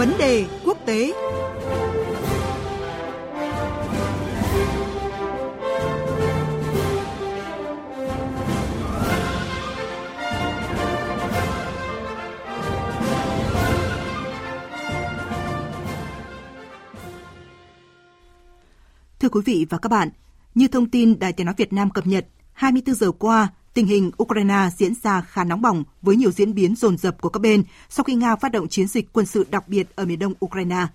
Vấn đề quốc tế. Thưa quý vị và các bạn, như thông tin Đài Tiếng Nói Việt Nam cập nhật, 24 giờ qua, tình hình Ukraine diễn ra khá nóng bỏng với nhiều diễn biến dồn dập của các bên sau khi Nga phát động chiến dịch quân sự đặc biệt ở miền đông Ukraine.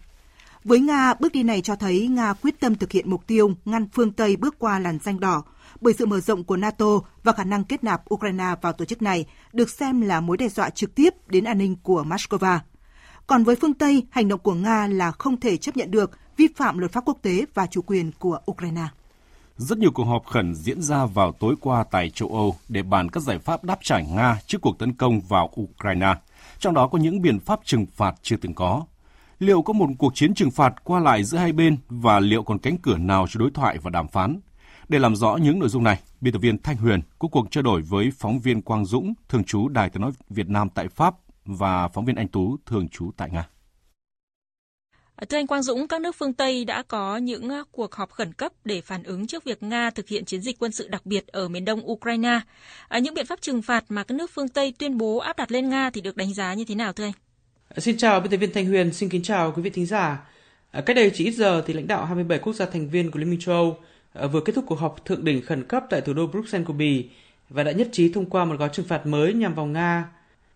Với Nga, bước đi này cho thấy Nga quyết tâm thực hiện mục tiêu ngăn phương Tây bước qua làn danh đỏ, bởi sự mở rộng của NATO và khả năng kết nạp Ukraine vào tổ chức này được xem là mối đe dọa trực tiếp đến an ninh của Moscow. Còn với phương Tây, hành động của Nga là không thể chấp nhận được, vi phạm luật pháp quốc tế và chủ quyền của Ukraine. Rất nhiều cuộc họp khẩn diễn ra vào tối qua tại châu Âu để bàn các giải pháp đáp trả Nga trước cuộc tấn công vào Ukraine, trong đó có những biện pháp trừng phạt chưa từng có. Liệu có một cuộc chiến trừng phạt qua lại giữa hai bên và liệu còn cánh cửa nào cho đối thoại và đàm phán? Để làm rõ những nội dung này, biên tập viên Thanh Huyền có cuộc trao đổi với phóng viên Quang Dũng, thường trú Đài tiếng nói Việt Nam tại Pháp và phóng viên Anh Tú, thường trú tại Nga. Thưa anh Quang Dũng, các nước phương Tây đã có những à, cuộc họp khẩn cấp để phản ứng trước việc Nga thực hiện chiến dịch quân sự đặc biệt ở miền đông Ukraine. À, những biện pháp trừng phạt mà các nước phương Tây tuyên bố áp đặt lên Nga thì được đánh giá như thế nào thưa anh? À, xin chào biên tập viên Thanh Huyền, xin kính chào quý vị thính giả. Cách đây chỉ ít giờ thì lãnh đạo 27 quốc gia thành viên của Liên minh châu Âu vừa kết thúc cuộc họp thượng đỉnh khẩn cấp tại thủ đô Bruxelles của Bỉ và đã nhất trí thông qua một gói trừng phạt mới nhằm vào Nga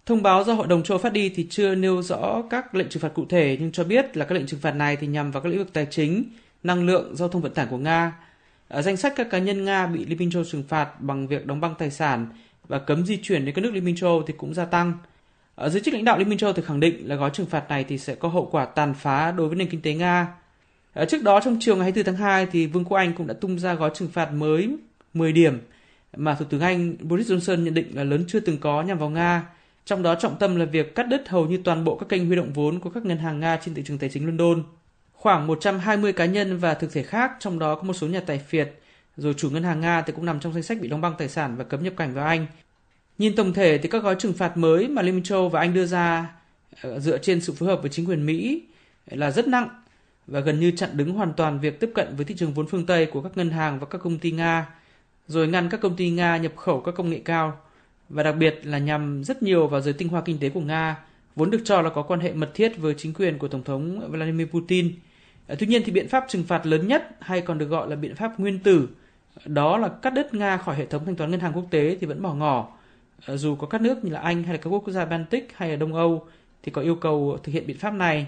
Thông báo do Hội đồng châu phát đi thì chưa nêu rõ các lệnh trừng phạt cụ thể nhưng cho biết là các lệnh trừng phạt này thì nhằm vào các lĩnh vực tài chính, năng lượng, giao thông vận tải của Nga. Ở danh sách các cá nhân Nga bị Liên minh châu trừng phạt bằng việc đóng băng tài sản và cấm di chuyển đến các nước Liên minh châu thì cũng gia tăng. Ở giới chức lãnh đạo Liên minh châu thì khẳng định là gói trừng phạt này thì sẽ có hậu quả tàn phá đối với nền kinh tế Nga. Ở trước đó trong chiều ngày 24 tháng 2 thì Vương quốc Anh cũng đã tung ra gói trừng phạt mới 10 điểm mà Thủ tướng Anh Boris Johnson nhận định là lớn chưa từng có nhằm vào Nga trong đó trọng tâm là việc cắt đứt hầu như toàn bộ các kênh huy động vốn của các ngân hàng Nga trên thị trường tài chính London. Khoảng 120 cá nhân và thực thể khác, trong đó có một số nhà tài phiệt, rồi chủ ngân hàng Nga thì cũng nằm trong danh sách bị đóng băng tài sản và cấm nhập cảnh vào Anh. Nhìn tổng thể thì các gói trừng phạt mới mà Liên minh châu và Anh đưa ra ờ, dựa trên sự phối hợp với chính quyền Mỹ là rất nặng và gần như chặn đứng hoàn toàn việc tiếp cận với thị trường vốn phương Tây của các ngân hàng và các công ty Nga, rồi ngăn các công ty Nga nhập khẩu các công nghệ cao và đặc biệt là nhằm rất nhiều vào giới tinh hoa kinh tế của Nga, vốn được cho là có quan hệ mật thiết với chính quyền của Tổng thống Vladimir Putin. Ờ, tuy nhiên thì biện pháp trừng phạt lớn nhất hay còn được gọi là biện pháp nguyên tử, đó là cắt đứt Nga khỏi hệ thống thanh toán ngân hàng quốc tế thì vẫn bỏ ngỏ. Ờ, dù có các nước như là Anh hay là các quốc gia Baltic hay là Đông Âu thì có yêu cầu thực hiện biện pháp này.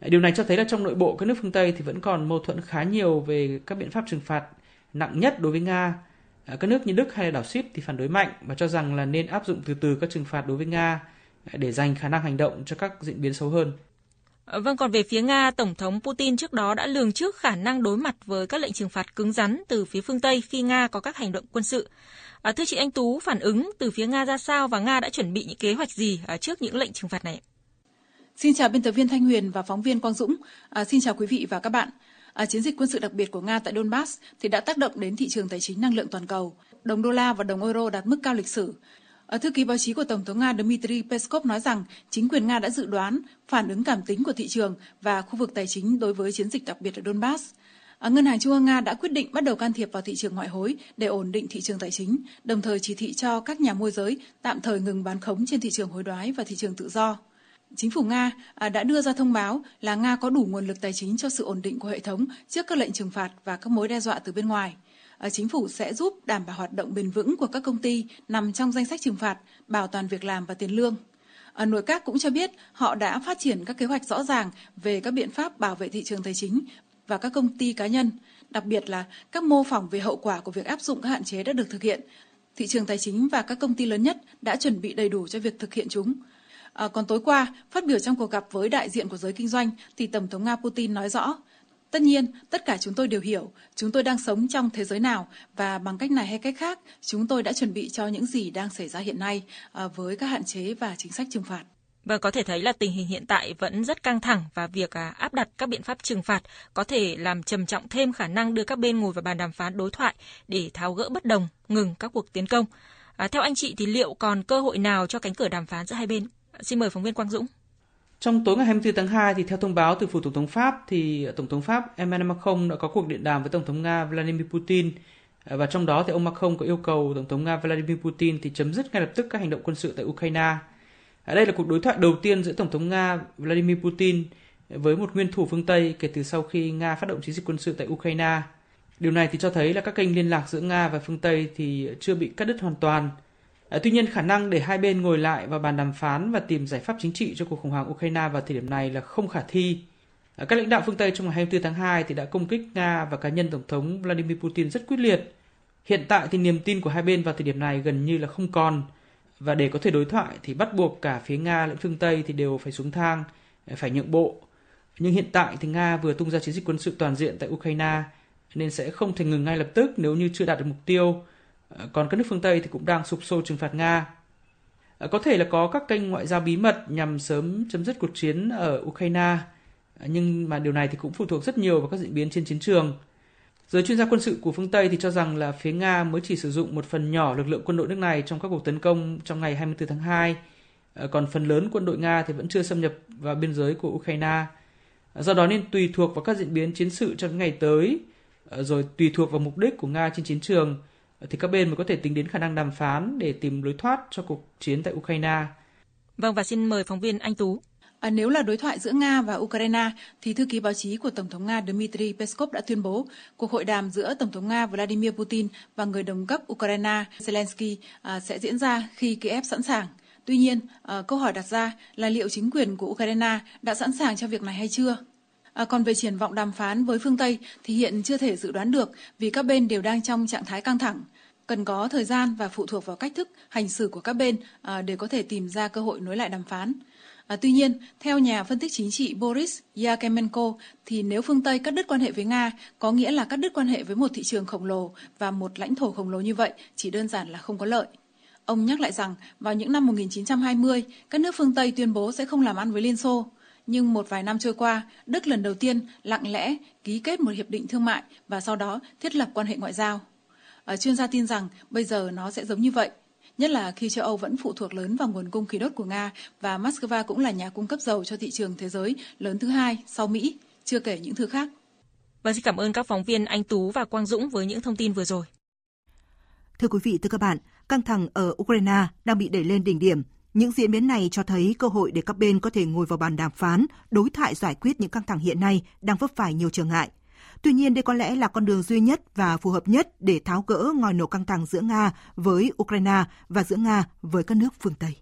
Ờ, điều này cho thấy là trong nội bộ các nước phương Tây thì vẫn còn mâu thuẫn khá nhiều về các biện pháp trừng phạt nặng nhất đối với Nga các nước như Đức hay đảo Ship thì phản đối mạnh và cho rằng là nên áp dụng từ từ các trừng phạt đối với Nga à, để dành khả năng hành động cho các diễn biến xấu hơn. À, vâng, còn về phía Nga, Tổng thống Putin trước đó đã lường trước khả năng đối mặt với các lệnh trừng phạt cứng rắn từ phía phương Tây khi Nga có các hành động quân sự. À, thưa chị Anh Tú, phản ứng từ phía Nga ra sao và Nga đã chuẩn bị những kế hoạch gì trước những lệnh trừng phạt này? Xin chào biên tập viên Thanh Huyền và phóng viên Quang Dũng. À, xin chào quý vị và các bạn à, chiến dịch quân sự đặc biệt của Nga tại Donbass thì đã tác động đến thị trường tài chính năng lượng toàn cầu. Đồng đô la và đồng euro đạt mức cao lịch sử. Ở thư ký báo chí của Tổng thống Nga Dmitry Peskov nói rằng chính quyền Nga đã dự đoán phản ứng cảm tính của thị trường và khu vực tài chính đối với chiến dịch đặc biệt ở Donbass. À, Ngân hàng Trung ương Nga đã quyết định bắt đầu can thiệp vào thị trường ngoại hối để ổn định thị trường tài chính, đồng thời chỉ thị cho các nhà môi giới tạm thời ngừng bán khống trên thị trường hối đoái và thị trường tự do. Chính phủ Nga à, đã đưa ra thông báo là Nga có đủ nguồn lực tài chính cho sự ổn định của hệ thống trước các lệnh trừng phạt và các mối đe dọa từ bên ngoài. À, chính phủ sẽ giúp đảm bảo hoạt động bền vững của các công ty nằm trong danh sách trừng phạt, bảo toàn việc làm và tiền lương. À, nội các cũng cho biết họ đã phát triển các kế hoạch rõ ràng về các biện pháp bảo vệ thị trường tài chính và các công ty cá nhân, đặc biệt là các mô phỏng về hậu quả của việc áp dụng các hạn chế đã được thực hiện. Thị trường tài chính và các công ty lớn nhất đã chuẩn bị đầy đủ cho việc thực hiện chúng. À, còn tối qua, phát biểu trong cuộc gặp với đại diện của giới kinh doanh, thì Tổng thống Nga Putin nói rõ, Tất nhiên, tất cả chúng tôi đều hiểu chúng tôi đang sống trong thế giới nào và bằng cách này hay cách khác, chúng tôi đã chuẩn bị cho những gì đang xảy ra hiện nay à, với các hạn chế và chính sách trừng phạt. Và có thể thấy là tình hình hiện tại vẫn rất căng thẳng và việc à, áp đặt các biện pháp trừng phạt có thể làm trầm trọng thêm khả năng đưa các bên ngồi vào bàn đàm phán đối thoại để tháo gỡ bất đồng, ngừng các cuộc tiến công. À, theo anh chị thì liệu còn cơ hội nào cho cánh cửa đàm phán giữa hai bên? Xin mời phóng viên Quang Dũng. Trong tối ngày 24 tháng 2 thì theo thông báo từ phủ tổng thống Pháp thì ờ, tổng thống Pháp Emmanuel Macron đã có cuộc điện đàm với tổng thống Nga Vladimir Putin ờ, và trong đó thì ông Macron có yêu cầu tổng thống Nga Vladimir Putin thì chấm dứt ngay lập tức các hành động quân sự tại Ukraine. Đây là cuộc đối thoại đầu tiên giữa tổng thống Nga Vladimir Putin với một nguyên thủ phương Tây kể từ sau khi Nga phát động chiến dịch quân sự tại Ukraine. Điều này thì cho thấy là các kênh liên lạc giữa Nga và phương Tây thì chưa bị cắt đứt hoàn toàn. Ờ, tuy nhiên khả năng để hai bên ngồi lại và bàn đàm phán và tìm giải pháp chính trị cho cuộc khủng hoảng Ukraine vào thời điểm này là không khả thi. Ờ, các lãnh đạo phương Tây trong ngày 24 tháng 2 thì đã công kích Nga và cá nhân Tổng thống Vladimir Putin rất quyết liệt. Hiện tại thì niềm tin của hai bên vào thời điểm này gần như là không còn. Và để có thể đối thoại thì bắt buộc cả phía Nga lẫn phương Tây thì đều phải xuống thang, ờ, phải nhượng bộ. Nhưng hiện tại thì Nga vừa tung ra chiến dịch quân sự toàn diện tại Ukraine nên sẽ không thể ngừng ngay lập tức nếu như chưa đạt được mục tiêu. Ờ, còn các nước phương Tây thì cũng đang sụp sôi trừng phạt Nga. Ờ, có thể là có các kênh ngoại giao bí mật nhằm sớm chấm dứt cuộc chiến ở Ukraine, ờ, nhưng mà điều này thì cũng phụ thuộc rất nhiều vào các diễn biến trên chiến trường. Giới chuyên gia quân sự của phương Tây thì cho rằng là phía Nga mới chỉ sử dụng một phần nhỏ lực lượng quân đội nước này trong các cuộc tấn công trong ngày 24 tháng 2, còn phần lớn quân đội Nga thì vẫn chưa xâm nhập vào biên giới của Ukraine. Do đó nên tùy thuộc vào các diễn biến chiến sự trong những ngày tới, rồi tùy thuộc vào mục đích của Nga trên chiến trường thì các bên mới có thể tính đến khả năng đàm phán để tìm lối thoát cho cuộc chiến tại Ukraine. Vâng và xin mời phóng viên Anh Tú. À, nếu là đối thoại giữa Nga và Ukraine, thì thư ký báo chí của Tổng thống Nga Dmitry Peskov đã tuyên bố cuộc hội đàm giữa Tổng thống Nga Vladimir Putin và người đồng cấp Ukraine Zelensky à, sẽ diễn ra khi Kiev sẵn sàng. Tuy nhiên, à, câu hỏi đặt ra là liệu chính quyền của Ukraine đã sẵn sàng cho việc này hay chưa? À, còn về triển vọng đàm phán với phương Tây thì hiện chưa thể dự đoán được vì các bên đều đang trong trạng thái căng thẳng. Cần có thời gian và phụ thuộc vào cách thức hành xử của các bên à, để có thể tìm ra cơ hội nối lại đàm phán. À, tuy nhiên, theo nhà phân tích chính trị Boris Yakemenko, thì nếu phương Tây cắt đứt quan hệ với Nga, có nghĩa là cắt đứt quan hệ với một thị trường khổng lồ và một lãnh thổ khổng lồ như vậy chỉ đơn giản là không có lợi. Ông nhắc lại rằng, vào những năm 1920, các nước phương Tây tuyên bố sẽ không làm ăn với Liên Xô nhưng một vài năm trôi qua, Đức lần đầu tiên lặng lẽ ký kết một hiệp định thương mại và sau đó thiết lập quan hệ ngoại giao. À, chuyên gia tin rằng bây giờ nó sẽ giống như vậy, nhất là khi châu Âu vẫn phụ thuộc lớn vào nguồn cung khí đốt của Nga và Moscow cũng là nhà cung cấp dầu cho thị trường thế giới lớn thứ hai sau Mỹ, chưa kể những thứ khác. Và xin cảm ơn các phóng viên Anh Tú và Quang Dũng với những thông tin vừa rồi. Thưa quý vị, thưa các bạn, căng thẳng ở Ukraine đang bị đẩy lên đỉnh điểm những diễn biến này cho thấy cơ hội để các bên có thể ngồi vào bàn đàm phán, đối thoại giải quyết những căng thẳng hiện nay đang vấp phải nhiều trở ngại. Tuy nhiên, đây có lẽ là con đường duy nhất và phù hợp nhất để tháo gỡ ngòi nổ căng thẳng giữa Nga với Ukraine và giữa Nga với các nước phương Tây.